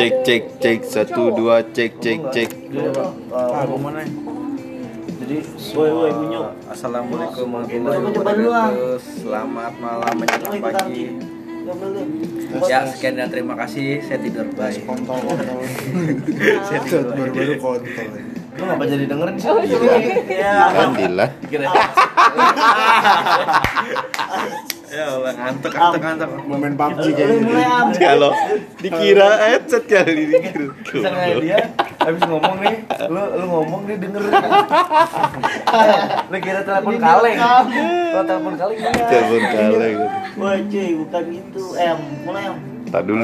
Cek cek cek satu dua cek cek cek. Ah? Jadi Woi, woi, bunyuk. Assalamualaikum warahmatullahi ah. wabarakatuh. Selamat malam menjelang pagi. Ya sekian dan terima kasih. Saya tidur baik. Kontol kontol. Saya tidur baik. Baru-baru kontol. Lu ngapa jadi dengerin sih? Ya. Alhamdulillah. Ya Allah ngantuk ngantuk ngantuk. Mau main PUBG kayaknya. Kalau dikira headset kali dikira. Bisa kayak dia habis ngomong nih, lu lu ngomong dia dengerin. lu kira telepon kaleng. Kalau telepon kaleng iya. Telepon kaleng. Wah cuy, bukan gitu. Em, mulai em. Tak dulu.